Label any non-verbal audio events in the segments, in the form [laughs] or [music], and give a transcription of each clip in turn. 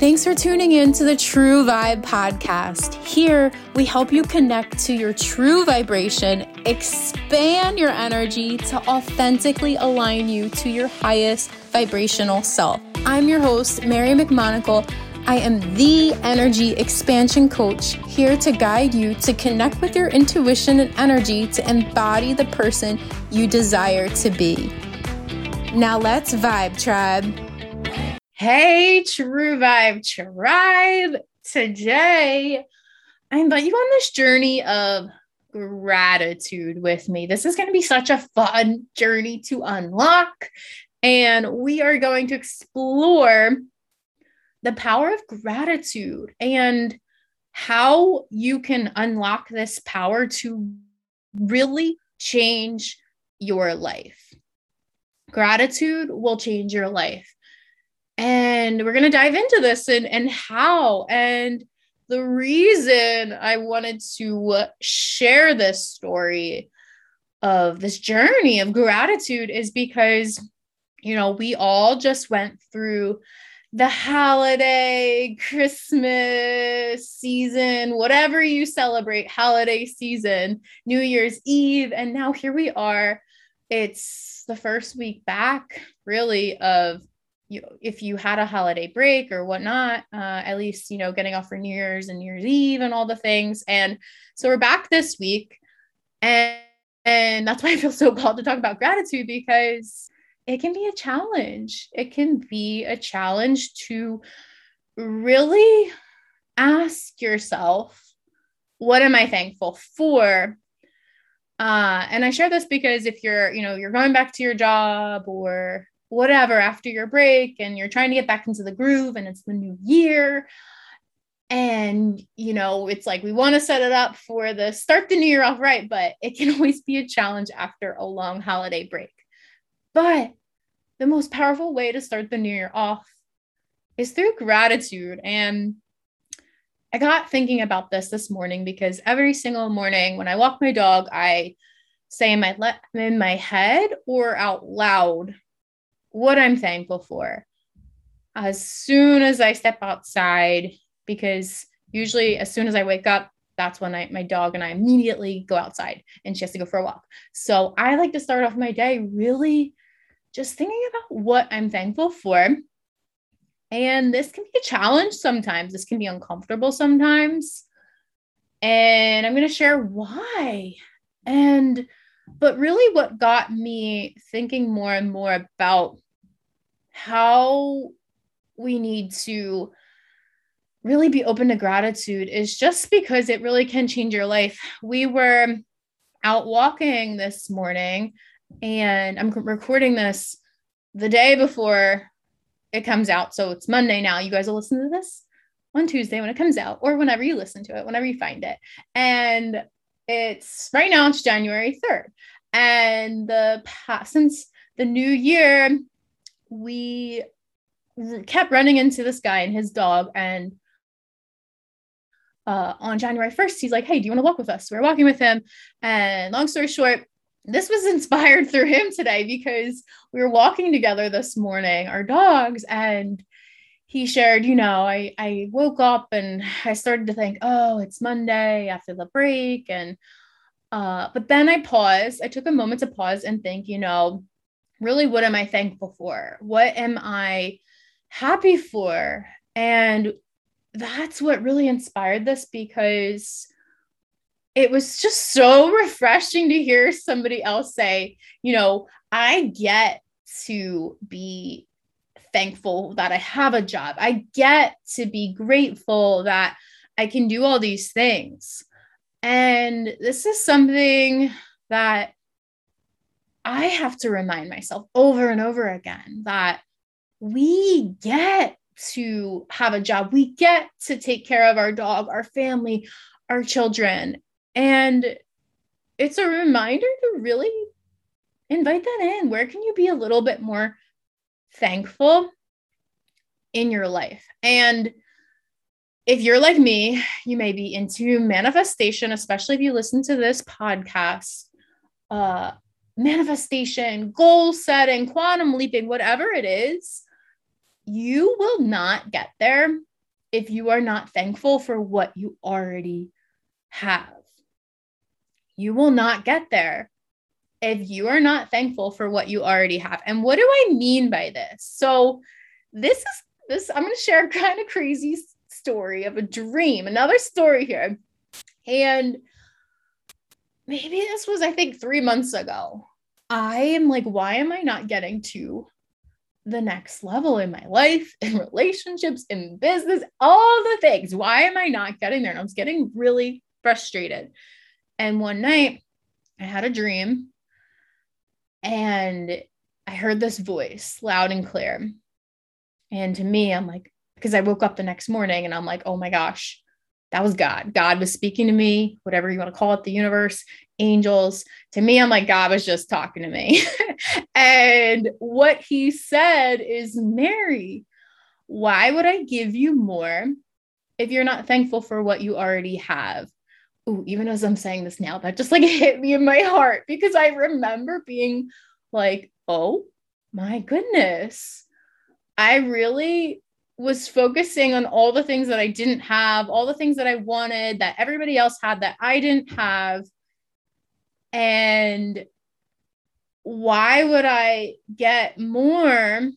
Thanks for tuning in to the True Vibe podcast. Here, we help you connect to your true vibration, expand your energy to authentically align you to your highest vibrational self. I'm your host, Mary McMonagle. I am the energy expansion coach here to guide you to connect with your intuition and energy to embody the person you desire to be. Now let's vibe, tribe. Hey, True Vibe Tribe. Today, I invite you on this journey of gratitude with me. This is going to be such a fun journey to unlock. And we are going to explore the power of gratitude and how you can unlock this power to really change your life. Gratitude will change your life and we're going to dive into this and and how. And the reason I wanted to share this story of this journey of gratitude is because you know we all just went through the holiday christmas season whatever you celebrate holiday season new year's eve and now here we are. It's the first week back really of you if you had a holiday break or whatnot, uh, at least you know getting off for New Year's and New Year's Eve and all the things. And so we're back this week, and and that's why I feel so called to talk about gratitude because it can be a challenge. It can be a challenge to really ask yourself, what am I thankful for? Uh, and I share this because if you're, you know, you're going back to your job or whatever after your break and you're trying to get back into the groove and it's the new year. And you know it's like we want to set it up for the start the new year off right but it can [laughs] always be a challenge after a long holiday break. But the most powerful way to start the new year off is through gratitude. And i got thinking about this this morning because every single morning when i walk my dog i say in my le- in my head or out loud what I'm thankful for. As soon as I step outside, because usually as soon as I wake up, that's when I, my dog and I immediately go outside and she has to go for a walk. So I like to start off my day really just thinking about what I'm thankful for. And this can be a challenge sometimes. This can be uncomfortable sometimes. And I'm going to share why. And but really, what got me thinking more and more about how we need to really be open to gratitude is just because it really can change your life. We were out walking this morning, and I'm recording this the day before it comes out. So it's Monday now. You guys will listen to this on Tuesday when it comes out, or whenever you listen to it, whenever you find it. And it's right now it's January 3rd. And the past since the new year, we kept running into this guy and his dog. And uh, on January 1st, he's like, Hey, do you want to walk with us? So we we're walking with him. And long story short, this was [laughs] inspired through him today because we were walking together this morning, our dogs, and he shared, you know, I, I woke up and I started to think, oh, it's Monday after the break. And, uh, but then I paused, I took a moment to pause and think, you know, really, what am I thankful for? What am I happy for? And that's what really inspired this because it was just so [laughs] refreshing to hear somebody else say, you know, I get to be thankful that I have a job. I get to be grateful that I can do all these things. And this is something that I have to remind myself over and over again that we get to have a job, we get to take care of our dog, our family, our children. And it's a reminder to really invite that in. Where can you be a little bit more thankful in your life. And if you're like me, you may be into manifestation, especially if you listen to this podcast. Uh, manifestation, goal setting, quantum leaping, whatever it is, you will not get there if you are not thankful for what you already have. You will not get there if you are not thankful for what you already have. And what do I mean by this? So, this is this, I'm going to share a [laughs] kind of crazy story of a dream, another story here. And maybe this was, I think, three months ago. I am like, why am I not getting to the next level in my life, in relationships, in business, all the things? Why am I not getting there? And I was getting really frustrated. And one night I had a dream and I heard this voice loud and clear. And to me, I'm like, because I woke up the next morning and I'm like, oh my gosh, that was God. God was speaking to me, whatever you want to call it, the universe, angels. To me, I'm like, God was just talking to me. [laughs] and what he said is, Mary, why would I give you more if you're not thankful for what you already have? Ooh, even as I'm saying this now, that just like [laughs] hit me in my heart because I remember being like, oh my goodness. I really was focusing on all the things that I didn't have, all the things that I wanted that everybody else had that I didn't have. And why would I get more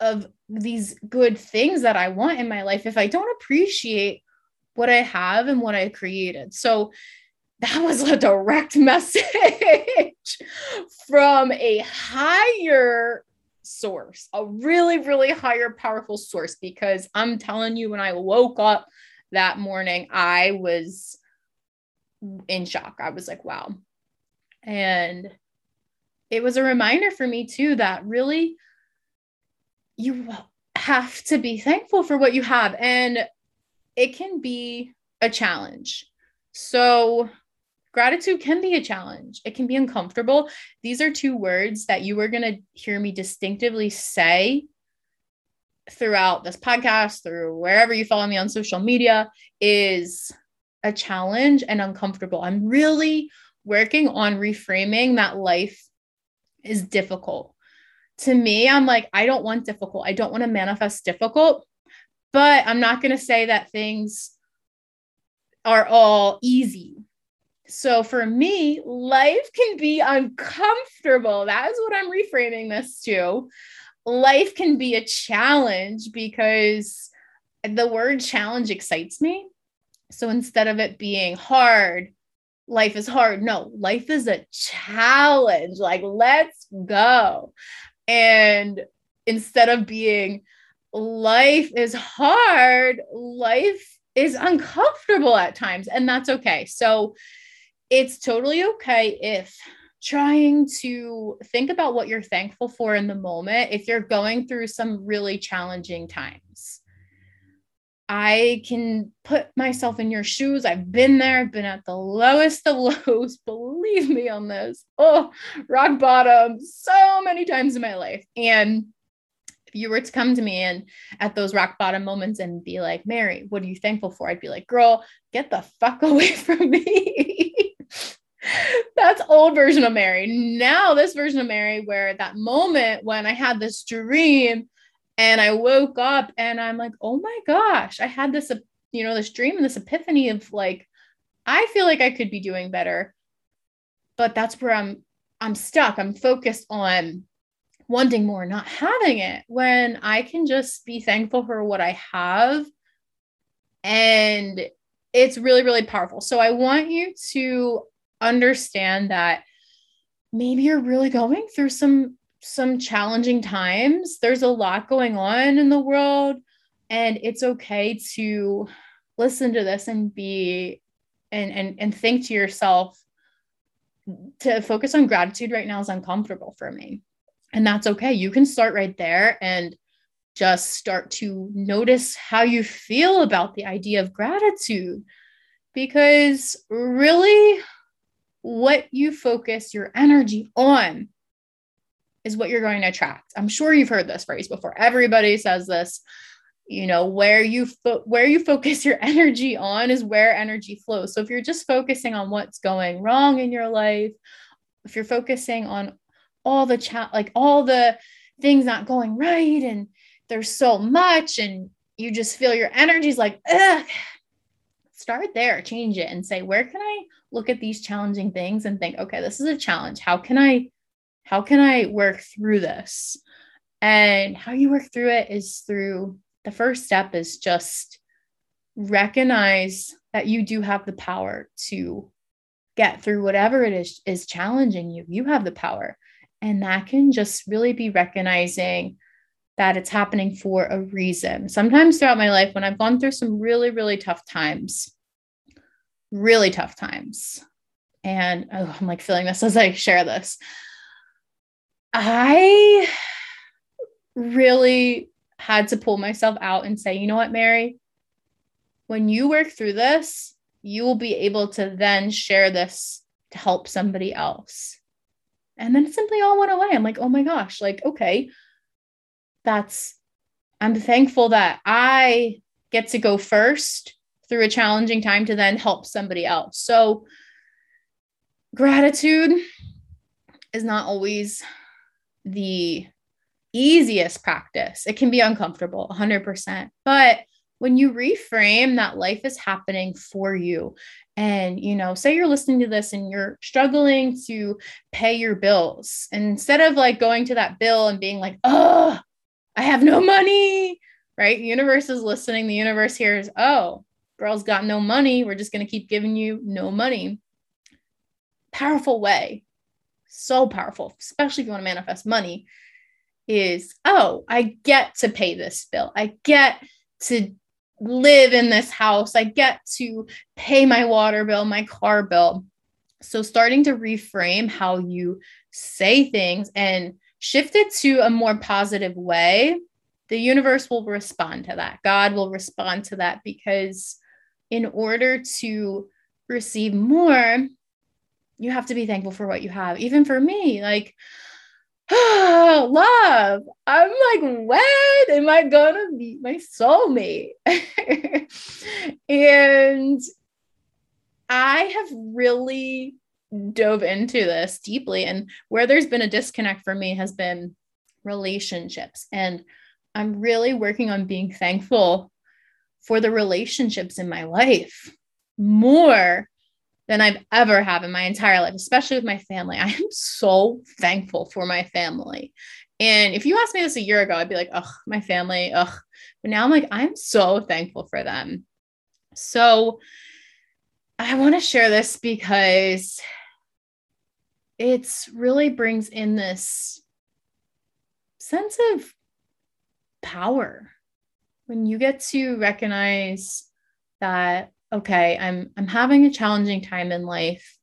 of these good things that I want in my life if I don't appreciate what I have and what I created? So that was a direct [laughs] message from a higher source, a really, really higher, powerful source. Because I'm telling you, when I woke up that morning, I was in shock. I was like, wow. And it was a reminder for me, too, that really you have to be thankful for what you have. And it can be a challenge. So, gratitude can be a challenge. It can be uncomfortable. These are two words that you are going to hear me distinctively say throughout this podcast, through wherever you follow me on social media, is a challenge and uncomfortable. I'm really working on reframing that life is difficult. To me, I'm like, I don't want difficult. I don't want to manifest difficult, but I'm not going to say that things are all easy so for me, life can be uncomfortable. That is what I'm reframing this to. Life can be a challenge because the word challenge excites me. So instead of it being hard, life is hard. No, life is a challenge. Like, let's go. And instead of being life is hard, life is uncomfortable at times. And that's okay. So, it's totally okay if trying to think about what you're thankful for in the moment if you're going through some really challenging times. I can put myself in your shoes. I've been there. I've been at the lowest of [laughs] lows. Believe me on this. Oh, rock bottom so many times in my life. And you were to come to me and at those rock bottom moments and be like, Mary, what are you thankful for? I'd be like, girl, get the fuck [laughs] away from me. [laughs] That's old version of Mary. Now, this version of Mary, where that moment when I had this dream and I woke up and I'm like, oh my gosh, I had this, you know, this dream and this epiphany of like, I feel like I could be doing better. But that's where I'm I'm stuck. I'm focused on wanting more, not having it when I can just be thankful for what I have. And it's really, really powerful. So I want you to understand that maybe you're really going through some some challenging times. There's a lot going on in the world and it's okay to listen to this and be and and and think to yourself to focus on gratitude right now is uncomfortable for me. And that's okay. You can start right there and just start to notice how you feel about the idea of gratitude because really what you focus your energy on is what you're going to attract. I'm sure you've heard this phrase before. Everybody says this. You know, where you fo- where you focus your [laughs] energy on is where energy flows. So if you're just focusing on what's going wrong in your life, if you're focusing on all the chat like all the things not going right and there's so much and you just feel your energy's like, ugh, start there, change it and say, where can I look at these challenging things and think, okay, this is a challenge. How can I, how can I work through this? And how you work through it is through the first step is just recognize that you do have the power to get through whatever it is is challenging you. You have the power. And that can just really be recognizing that it's happening for a reason. Sometimes throughout my life, when I've gone through some really, really tough times, really tough times, and oh, I'm like feeling this as I share this, I really had to pull myself out and say, you know what, Mary, when you work through this, you will be able to then share this to help somebody else. And then it simply all went away. I'm like, oh my gosh, like, okay, that's, I'm thankful that I get to go first through a challenging time to then help somebody else. So, gratitude is not always the easiest practice. It can be uncomfortable, 100%. But when you reframe that life is happening for you. And you know say you're listening to this and you're struggling to pay your bills. Instead of like going to that bill and being like oh i have no money right? The universe is listening. The universe hears oh girl's got no money. We're just going to keep giving you no money. Powerful way. So powerful especially if you want to manifest money is oh i get to pay this bill. I get to live in this house. I get to pay my water bill, my car bill. So, starting to reframe how you say things and shift it to a more positive way, the universe will respond to that. God will respond to that because, in order to receive more, you have to be thankful for what you have. Even for me, like, [gasps] love. I'm like, when am I gonna meet my soulmate? [laughs] and I have really dove into this deeply. And where there's been a disconnect for me has been relationships. And I'm really working on being thankful for the relationships in my life more than I've ever have in my entire life, especially with my family. [laughs] I am so thankful for my family. And if you asked me this a year ago, I'd be like, oh, my family, ugh. But now I'm like, I'm so thankful for them. So I want to share this because it's really brings in this sense of power when you get to recognize that okay, I'm I'm having a challenging time in life.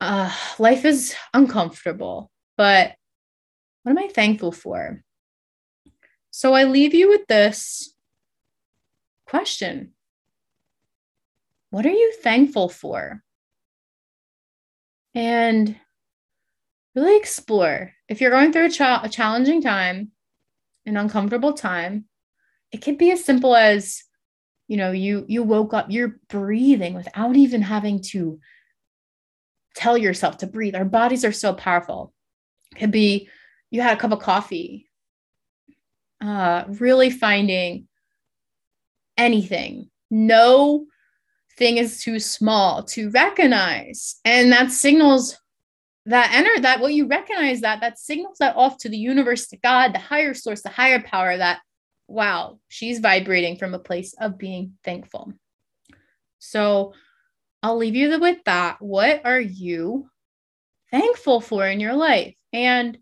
Uh, life is uncomfortable, but what am I thankful for? So I leave you with this question What are you thankful for? And really explore. If you're going through a, cha- a challenging time, an uncomfortable time, it could be as simple as you know you you woke up you're breathing without even having to tell yourself to breathe. Our bodies are so powerful. Could be you had a cup of coffee uh really finding anything. No thing is too small to recognize. And that signals that enter that what you recognize that that signals that off to the universe to god the higher source the higher power that wow, she's vibrating from a place of being thankful. So I'll leave you with that. What are you thankful for in your life? And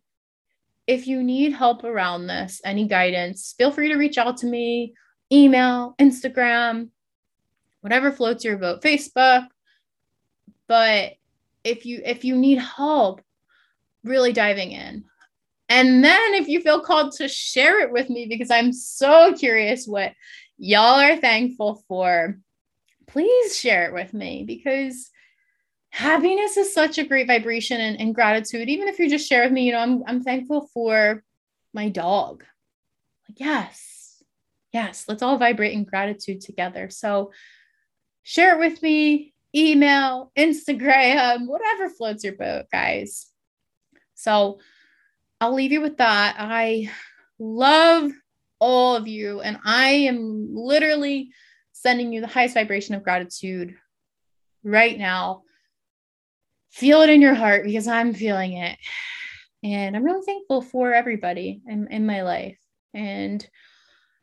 if you need help around this, any guidance, feel free to reach out to me, email, Instagram, whatever floats your boat, Facebook. But if you if you need help really diving in, and then if you feel called to share it with me, because I'm so curious what y'all are thankful for, please share it with me because happiness is such a great vibration and, and gratitude. Even if you just share with me, you know, I'm, I'm thankful for my dog. Like, yes, yes, let's all vibrate in gratitude together. So share it with me, email, Instagram, whatever floats your boat, guys. So, I'll leave you with that. I love all of you. And I am literally sending you the highest vibration of gratitude right now. Feel it in your heart because I'm feeling it. And I'm really thankful for everybody in, in my life. And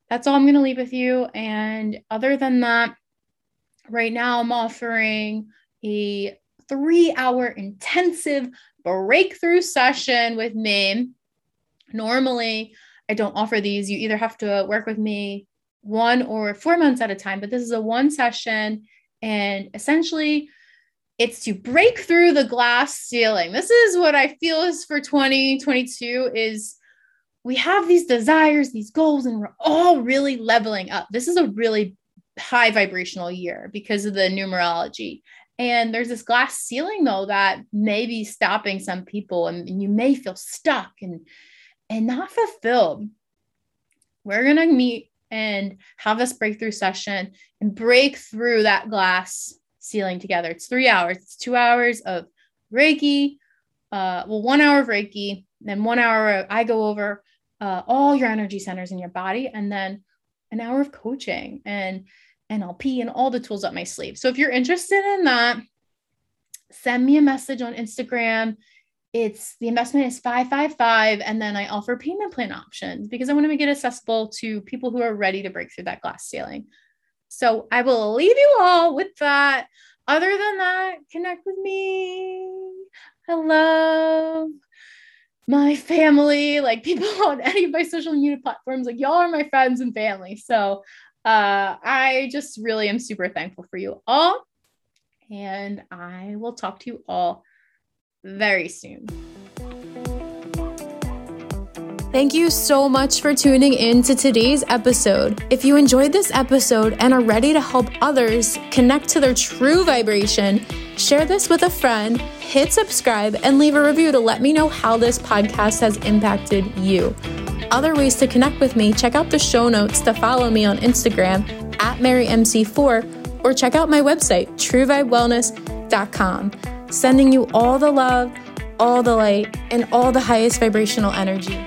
that's all I'm going to leave with you. And other than that, right now I'm offering a three hour intensive breakthrough session with me. Normally, I don't offer these. You either have to work with me one or four months at a time, but this is a one session. And essentially, it's to break through the glass ceiling. This is what I feel is for 2022 is we have these desires, these goals, and we're all really leveling up. This is a really high vibrational year because of the numerology. And there's this glass ceiling though that may be stopping some people and, you may feel stuck and and not fulfilled. We're gonna meet and have this breakthrough session and break through that glass ceiling together. It's three hours. It's two hours of Reiki, uh, well, one hour of Reiki, then one hour I go over uh, all your energy centers in your body, and then an hour of coaching and NLP and all the tools up my sleeve. So if you're interested in that, send me a message on Instagram. It's the investment is 555 and then I offer payment plan options because I want to make it accessible to people who are ready to break through that glass ceiling. So I will leave you all with that. Other than that, connect with me. I love my family, like people [laughs] on any of my social media platforms, like y'all are my friends and family. So uh, I just really am super thankful for you all. And I will talk to you all very soon. Thank you so much for tuning in to today's episode. If you enjoyed this episode and are ready to help others connect to their true vibration, share this with a friend, hit subscribe, and leave a review to let me know how this podcast has impacted you. Other ways to connect with me, check out the show notes to follow me on Instagram at MaryMC4 or check out my website, truevibewellness.com. Sending you all the love, all the light, and all the highest vibrational energy.